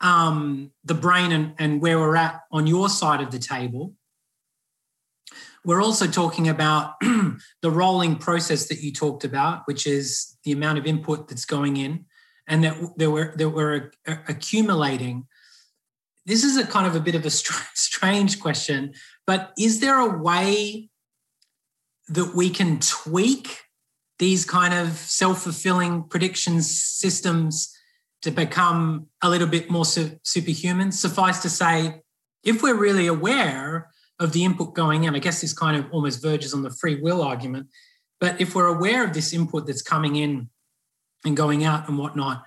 um, the brain and, and where we're at on your side of the table, we're also talking about the rolling process that you talked about, which is the amount of input that's going in, and that there were that we're accumulating. This is a kind of a bit of a strange question, but is there a way that we can tweak these kind of self fulfilling prediction systems to become a little bit more superhuman? Suffice to say, if we're really aware of the input going in, I guess this kind of almost verges on the free will argument. But if we're aware of this input that's coming in and going out and whatnot,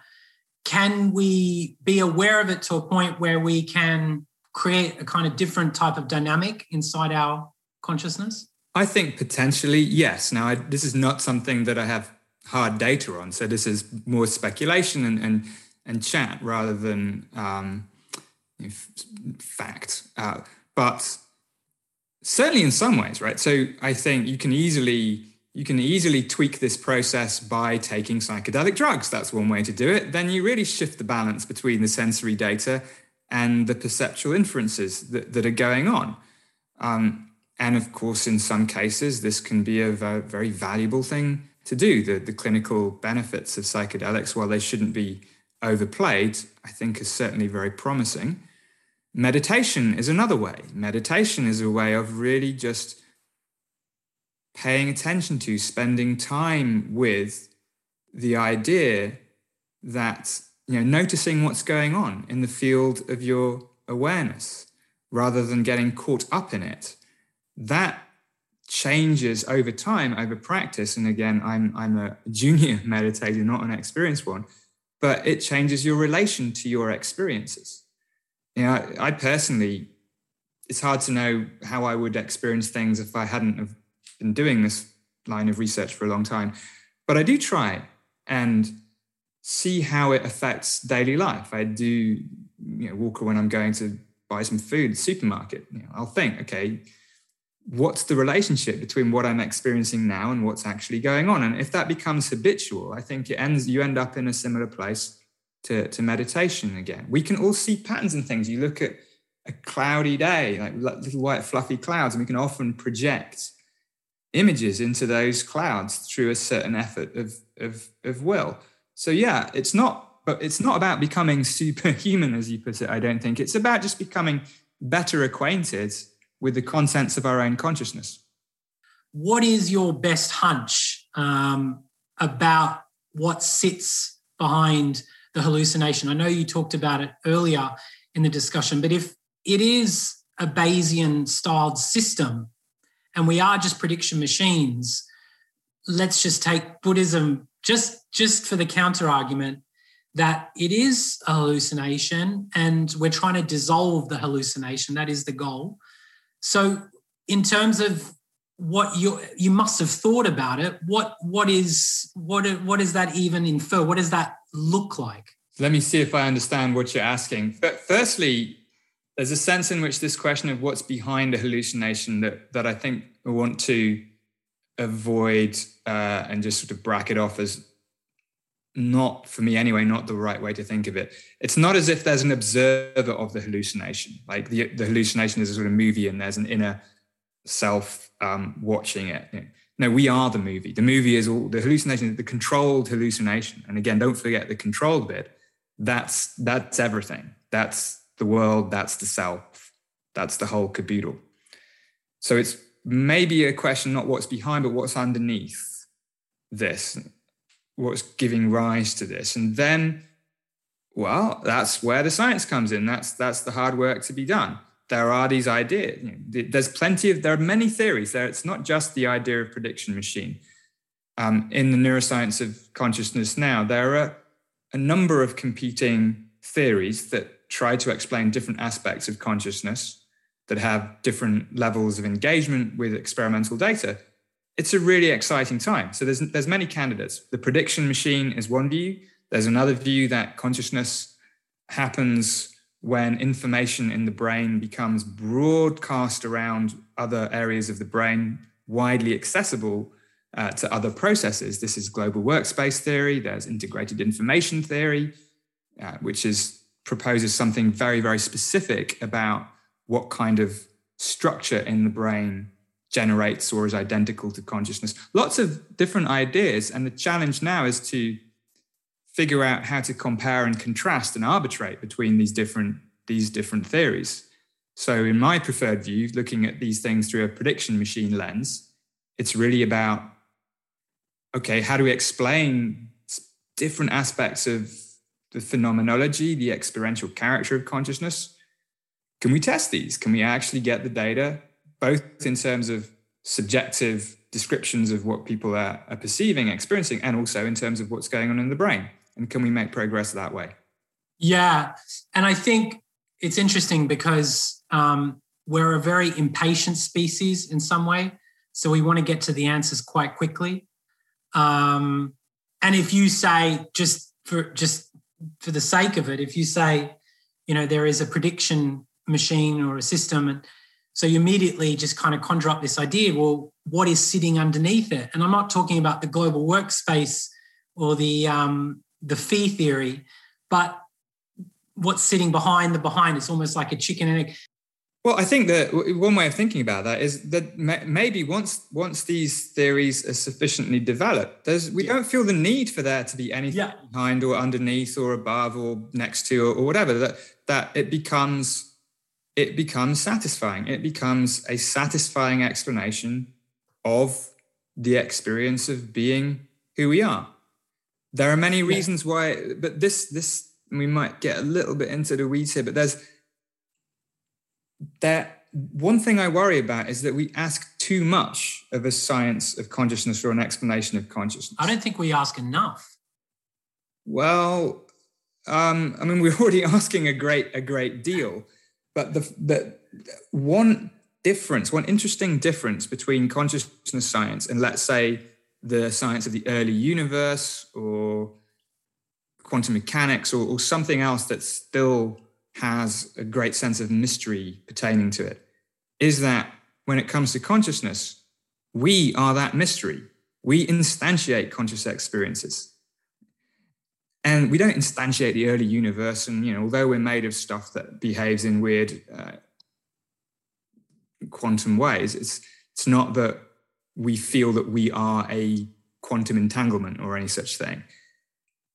can we be aware of it to a point where we can create a kind of different type of dynamic inside our consciousness? I think potentially, yes. Now, I, this is not something that I have hard data on. So this is more speculation and, and, and chat rather than um, fact. Uh, but certainly in some ways, right? So I think you can easily you can easily tweak this process by taking psychedelic drugs. That's one way to do it. Then you really shift the balance between the sensory data and the perceptual inferences that, that are going on. Um, and of course, in some cases, this can be a very valuable thing to do. The, the clinical benefits of psychedelics, while they shouldn't be overplayed, I think is certainly very promising. Meditation is another way. Meditation is a way of really just paying attention to, spending time with the idea that you know, noticing what's going on in the field of your awareness rather than getting caught up in it. That changes over time, over practice. And again, I'm, I'm a junior meditator, not an experienced one, but it changes your relation to your experiences. You know, I, I personally, it's hard to know how I would experience things if I hadn't have been doing this line of research for a long time. But I do try. And see how it affects daily life. I do, you know, walk when I'm going to buy some food, supermarket. You know, I'll think, okay, what's the relationship between what I'm experiencing now and what's actually going on? And if that becomes habitual, I think it ends. You end up in a similar place to, to meditation again. We can all see patterns and things. You look at a cloudy day, like little white fluffy clouds, and we can often project images into those clouds through a certain effort of, of, of will. So yeah, it's not, but it's not about becoming superhuman, as you put it. I don't think it's about just becoming better acquainted with the contents of our own consciousness. What is your best hunch um, about what sits behind the hallucination? I know you talked about it earlier in the discussion, but if it is a Bayesian styled system and we are just prediction machines, let's just take Buddhism just just for the counter argument that it is a hallucination and we're trying to dissolve the hallucination. That is the goal. So, in terms of what you you must have thought about it, what what is what what does that even infer? What does that look like? Let me see if I understand what you're asking. But firstly, there's a sense in which this question of what's behind a hallucination that that I think I want to avoid uh, and just sort of bracket off as not for me anyway not the right way to think of it it's not as if there's an observer of the hallucination like the, the hallucination is a sort of movie and there's an inner self um, watching it. No we are the movie. The movie is all the hallucination the controlled hallucination. And again don't forget the controlled bit. That's that's everything. That's the world. That's the self. That's the whole caboodle. So it's maybe a question not what's behind but what's underneath this? What's giving rise to this? And then well that's where the science comes in. That's that's the hard work to be done there are these ideas there's plenty of there are many theories there it's not just the idea of prediction machine um, in the neuroscience of consciousness now there are a number of competing theories that try to explain different aspects of consciousness that have different levels of engagement with experimental data it's a really exciting time. So there's there's many candidates. The prediction machine is one view. There's another view that consciousness happens when information in the brain becomes broadcast around other areas of the brain, widely accessible uh, to other processes. This is global workspace theory. There's integrated information theory, uh, which is proposes something very very specific about what kind of structure in the brain generates or is identical to consciousness. Lots of different ideas. And the challenge now is to figure out how to compare and contrast and arbitrate between these different these different theories. So in my preferred view, looking at these things through a prediction machine lens, it's really about okay, how do we explain different aspects of the phenomenology, the experiential character of consciousness? Can we test these? Can we actually get the data both in terms of subjective descriptions of what people are, are, perceiving, experiencing, and also in terms of what's going on in the brain. And can we make progress that way? Yeah. And I think it's interesting because um, we're a very impatient species in some way. So we want to get to the answers quite quickly. Um, and if you say, just for just for the sake of it, if you say, you know, there is a prediction machine or a system and so you immediately just kind of conjure up this idea well, what is sitting underneath it? And I'm not talking about the global workspace or the, um, the phi theory, but what's sitting behind the behind. It's almost like a chicken and egg. Well, I think that one way of thinking about that is that maybe once once these theories are sufficiently developed, there's we yeah. don't feel the need for there to be anything yeah. behind or underneath or above or next to or, or whatever. That that it becomes it becomes satisfying. It becomes a satisfying explanation of the experience of being who we are. There are many reasons yeah. why, but this, this, we might get a little bit into the weeds here, but there's that one thing I worry about is that we ask too much of a science of consciousness or an explanation of consciousness. I don't think we ask enough. Well, um, I mean, we're already asking a great, a great deal. But the, the one difference, one interesting difference between consciousness science and let's say the science of the early universe or quantum mechanics or, or something else that still has a great sense of mystery pertaining to it is that when it comes to consciousness, we are that mystery. We instantiate conscious experiences and we don't instantiate the early universe and you know although we're made of stuff that behaves in weird uh, quantum ways it's it's not that we feel that we are a quantum entanglement or any such thing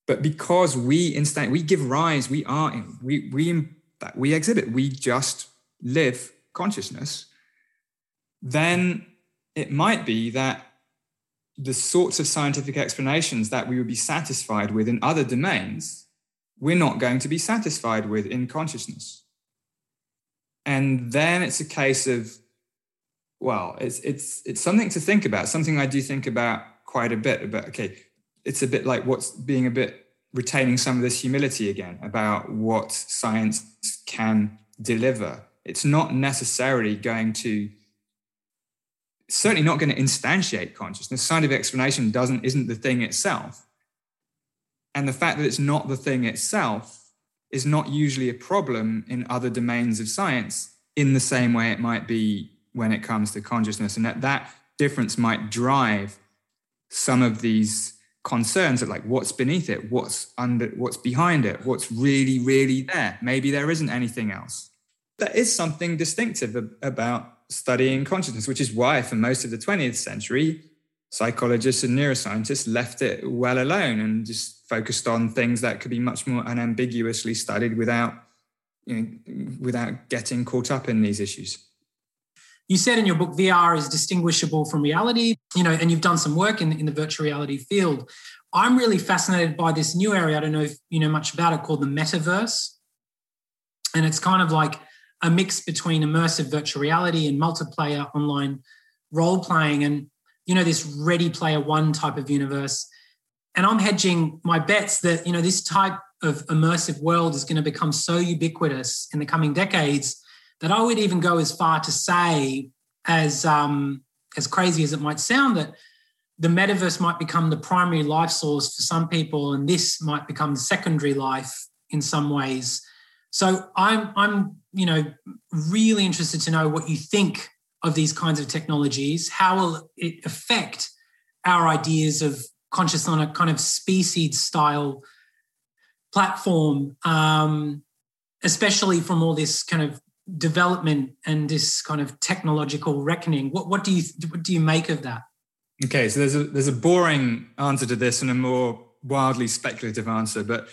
but because we instant we give rise we are we we we exhibit we just live consciousness then it might be that the sorts of scientific explanations that we would be satisfied with in other domains, we're not going to be satisfied with in consciousness. And then it's a case of, well, it's it's it's something to think about, something I do think about quite a bit about, okay, it's a bit like what's being a bit retaining some of this humility again about what science can deliver. It's not necessarily going to certainly not going to instantiate consciousness. Scientific explanation doesn't isn't the thing itself. And the fact that it's not the thing itself is not usually a problem in other domains of science in the same way it might be when it comes to consciousness. And that, that difference might drive some of these concerns of like what's beneath it, what's under, what's behind it, what's really, really there. Maybe there isn't anything else. There is something distinctive about studying consciousness, which is why for most of the 20th century, psychologists and neuroscientists left it well alone and just focused on things that could be much more unambiguously studied without, you know, without getting caught up in these issues. You said in your book VR is distinguishable from reality, you know, and you've done some work in, in the virtual reality field. I'm really fascinated by this new area. I don't know if you know much about it called the metaverse. And it's kind of like a mix between immersive virtual reality and multiplayer online role playing and you know this ready player one type of universe and i'm hedging my bets that you know this type of immersive world is going to become so ubiquitous in the coming decades that i would even go as far to say as um as crazy as it might sound that the metaverse might become the primary life source for some people and this might become the secondary life in some ways so I'm I'm you know really interested to know what you think of these kinds of technologies. How will it affect our ideas of consciousness on a kind of species style platform, um, especially from all this kind of development and this kind of technological reckoning? What what do you what do you make of that? Okay, so there's a there's a boring answer to this and a more wildly speculative answer, but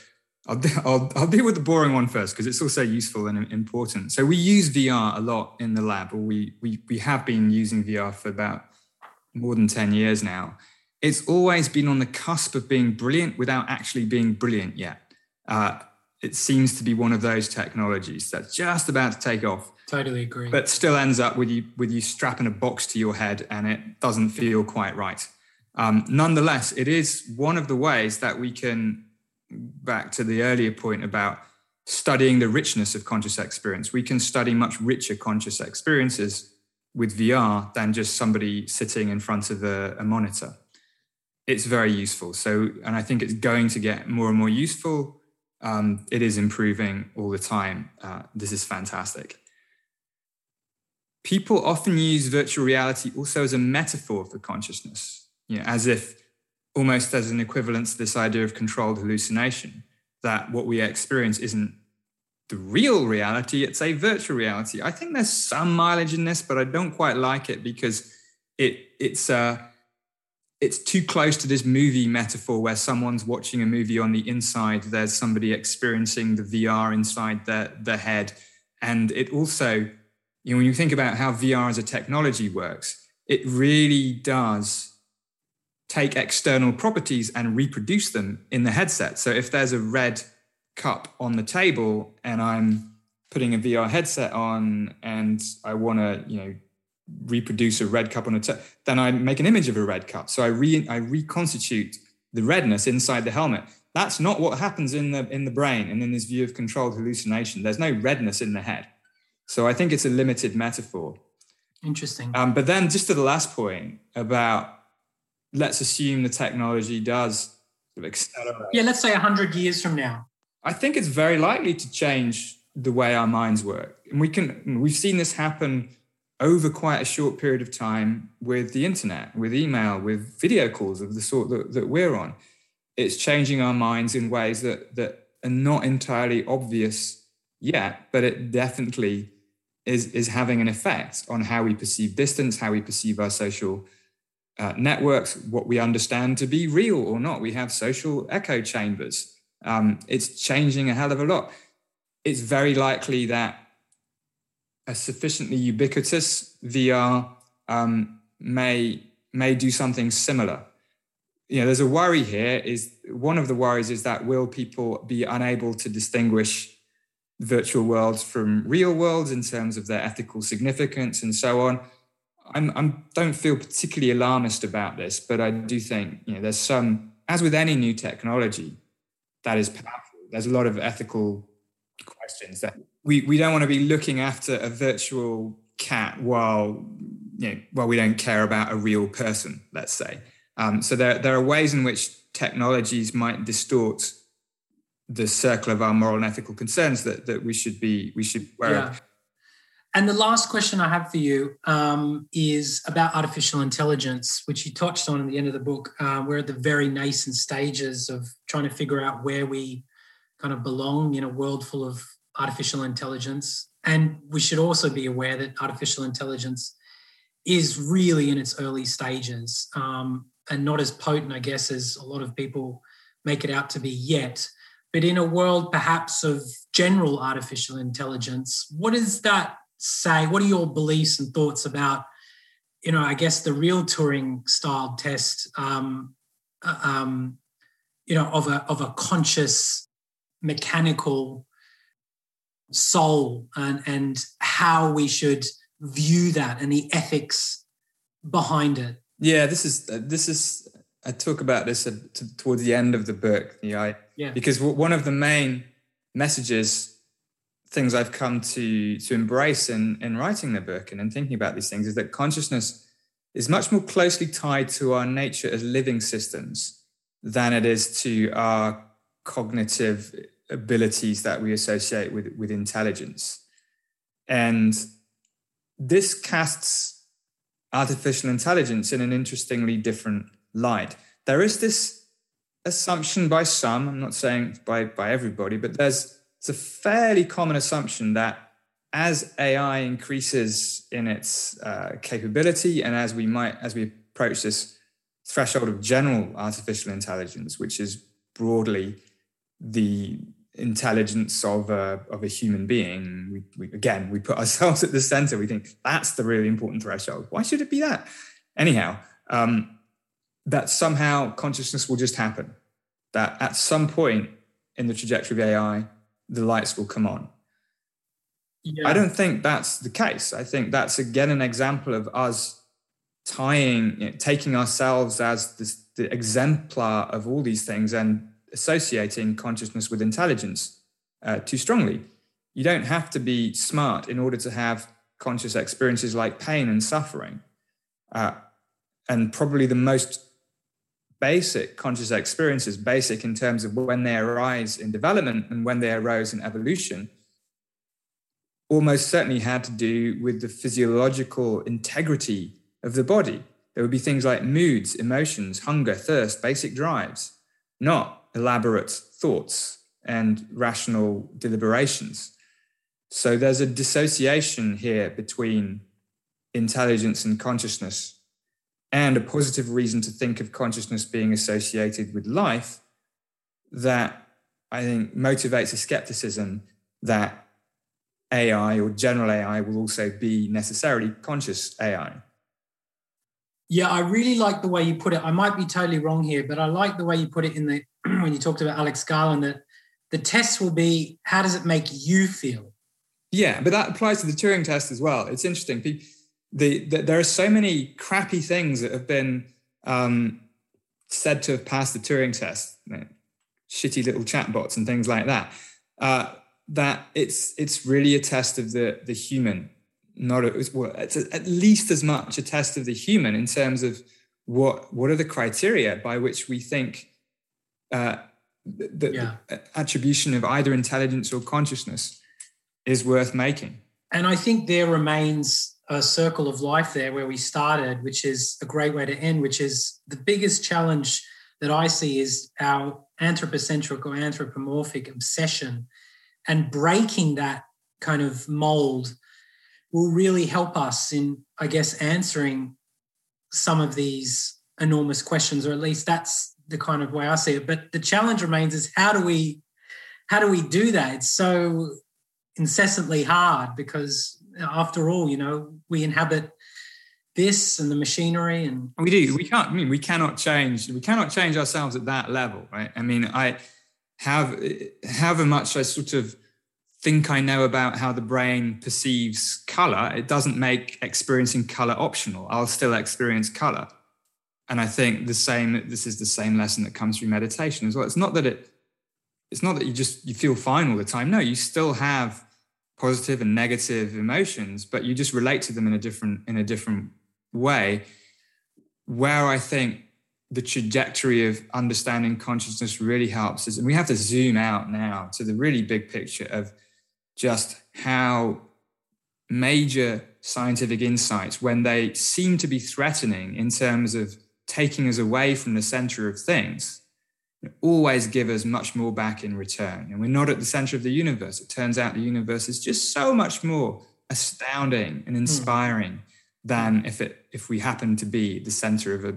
I'll, I'll, I'll deal with the boring one first because it's also useful and important. So we use VR a lot in the lab, or we, we, we have been using VR for about more than 10 years now. It's always been on the cusp of being brilliant without actually being brilliant yet. Uh, it seems to be one of those technologies that's just about to take off. Totally agree. But still ends up with you with you strapping a box to your head and it doesn't feel quite right. Um, nonetheless, it is one of the ways that we can back to the earlier point about studying the richness of conscious experience. We can study much richer conscious experiences with VR than just somebody sitting in front of a, a monitor. It's very useful. So, and I think it's going to get more and more useful. Um, it is improving all the time. Uh, this is fantastic. People often use virtual reality also as a metaphor for consciousness, you know, as if almost as an equivalence to this idea of controlled hallucination that what we experience isn't the real reality, it's a virtual reality. I think there's some mileage in this, but I don't quite like it because it it's uh it's too close to this movie metaphor where someone's watching a movie on the inside, there's somebody experiencing the VR inside their, head. And it also, you know, when you think about how VR as a technology works, it really does take external properties and reproduce them in the headset. So if there's a red cup on the table and I'm putting a VR headset on and I want to, you know, reproduce a red cup on a table, then I make an image of a red cup. So I re I reconstitute the redness inside the helmet. That's not what happens in the in the brain and in this view of controlled hallucination. There's no redness in the head. So I think it's a limited metaphor. Interesting. Um, but then just to the last point about let's assume the technology does sort of accelerate. Yeah, let's say 100 years from now. I think it's very likely to change the way our minds work. And we can we've seen this happen over quite a short period of time with the internet, with email, with video calls of the sort that, that we're on. It's changing our minds in ways that that are not entirely obvious yet, but it definitely is, is having an effect on how we perceive distance, how we perceive our social uh, networks, what we understand to be real or not. We have social echo chambers. Um, it's changing a hell of a lot. It's very likely that a sufficiently ubiquitous VR um, may may do something similar. You know, there's a worry here. Is one of the worries is that will people be unable to distinguish virtual worlds from real worlds in terms of their ethical significance and so on? I'm, I'm don't feel particularly alarmist about this, but I do think you know there's some, as with any new technology, that is powerful. There's a lot of ethical questions that we, we don't want to be looking after a virtual cat while you know, while we don't care about a real person, let's say. Um, so there, there are ways in which technologies might distort the circle of our moral and ethical concerns that, that we should be we should wear. Yeah. And the last question I have for you um, is about artificial intelligence, which you touched on at the end of the book. Uh, we're at the very nascent stages of trying to figure out where we kind of belong in a world full of artificial intelligence. And we should also be aware that artificial intelligence is really in its early stages um, and not as potent, I guess, as a lot of people make it out to be yet. But in a world perhaps of general artificial intelligence, what does that say? What are your beliefs and thoughts about, you know, I guess the real Turing style test, um, uh, um, you know, of a of a conscious mechanical soul and and how we should view that and the ethics behind it. Yeah, this is uh, this is I talk about this uh, towards the end of the book. Yeah, yeah. Because one of the main messages, things I've come to to embrace in in writing the book and in thinking about these things is that consciousness is much more closely tied to our nature as living systems than it is to our cognitive abilities that we associate with with intelligence, and this casts artificial intelligence in an interestingly different light. There is this assumption by some, I'm not saying by, by everybody, but there's it's a fairly common assumption that as AI increases in its uh, capability and as we might as we approach this threshold of general artificial intelligence, which is broadly the intelligence of a, of a human being, we, we, again, we put ourselves at the center. We think that's the really important threshold. Why should it be that? Anyhow, um, that somehow consciousness will just happen, that at some point in the trajectory of AI, the lights will come on. Yeah. I don't think that's the case. I think that's again an example of us tying, you know, taking ourselves as this, the exemplar of all these things and associating consciousness with intelligence uh, too strongly. You don't have to be smart in order to have conscious experiences like pain and suffering. Uh, and probably the most basic conscious experiences, basic in terms of when they arise in development and when they arose in evolution, almost certainly had to do with the physiological integrity of the body. There would be things like moods, emotions, hunger, thirst, basic drives, not elaborate thoughts and rational deliberations. So there's a dissociation here between intelligence and consciousness and a positive reason to think of consciousness being associated with life that I think motivates a skepticism that AI or general AI will also be necessarily conscious AI. Yeah, I really like the way you put it. I might be totally wrong here, but I like the way you put it in the when you talked about Alex Garland that the test will be how does it make you feel? Yeah, but that applies to the Turing test as well. It's interesting. People, the, the, there are so many crappy things that have been um, said to have passed the Turing test, you know, shitty little chatbots and things like that. Uh, that it's it's really a test of the the human, not a, it's at least as much a test of the human in terms of what what are the criteria by which we think uh, the, yeah. the attribution of either intelligence or consciousness is worth making. And I think there remains a circle of life there where we started, which is a great way to end, which is the biggest challenge that I see is our anthropocentric or anthropomorphic obsession and breaking that kind of mold will really help us in, I guess, answering some of these enormous questions, or at least that's the kind of way I see it. But the challenge remains is how do we how do we do that? It's so incessantly hard because after all, you know, we inhabit this and the machinery and we do. We can't. I mean, we cannot change. We cannot change ourselves at that level, right? I mean, I have however much I sort of think I know about how the brain perceives color, it doesn't make experiencing color optional. I'll still experience color. And I think the same, this is the same lesson that comes through meditation as well. It's not that it it's not that you just you feel fine all the time. No, you still have positive and negative emotions, but you just relate to them in a different in a different way. Where I think the trajectory of understanding consciousness really helps is, and we have to zoom out now to the really big picture of just how major scientific insights, when they seem to be threatening in terms of taking us away from the center of things, always give us much more back in return. And we're not at the center of the universe. It turns out the universe is just so much more astounding and hmm. inspiring mm. than if it if we happen to be the center of a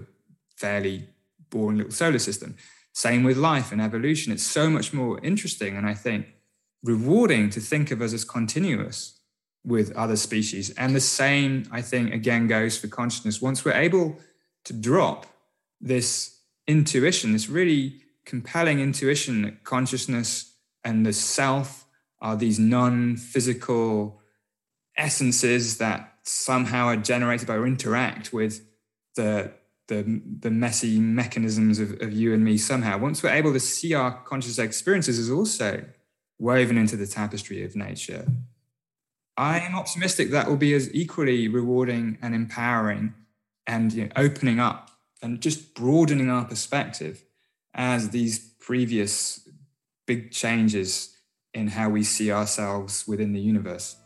fairly boring little solar system. Same with life and evolution. It's so much more interesting and I think rewarding to think of us as continuous with other species. And the same, I think, again goes for consciousness. Once we're able to drop this intuition, this really compelling intuition that consciousness and the self are these non physical essences that somehow are generated by or interact with the, the, the messy mechanisms of, of you and me somehow. Once we're able to see our conscious experiences as also woven into the tapestry of nature, I am optimistic that will be as equally rewarding and empowering and you know, opening up and just broadening our perspective as these previous big changes in how we see ourselves within the universe.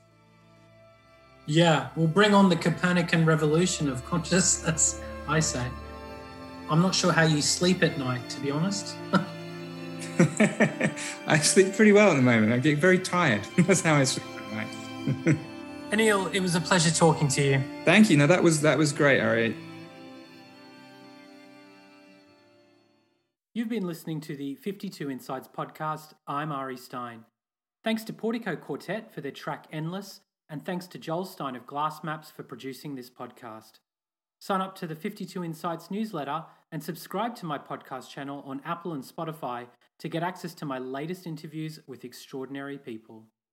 Yeah, we'll bring on the Copernican revolution of consciousness, I say. I'm not sure how you sleep at night, to be honest. I sleep pretty well at the moment. I get very tired. That's how I sleep at night. Anil, it was a pleasure talking to you. Thank you. No, that was that was great, Ari. You've been listening to the 52 Insights podcast. I'm Ari Stein. Thanks to Portico Quartet for their track Endless, and thanks to Joel Stein of Glass Maps for producing this podcast. Sign up to the 52 Insights newsletter and subscribe to my podcast channel on Apple and Spotify to get access to my latest interviews with extraordinary people.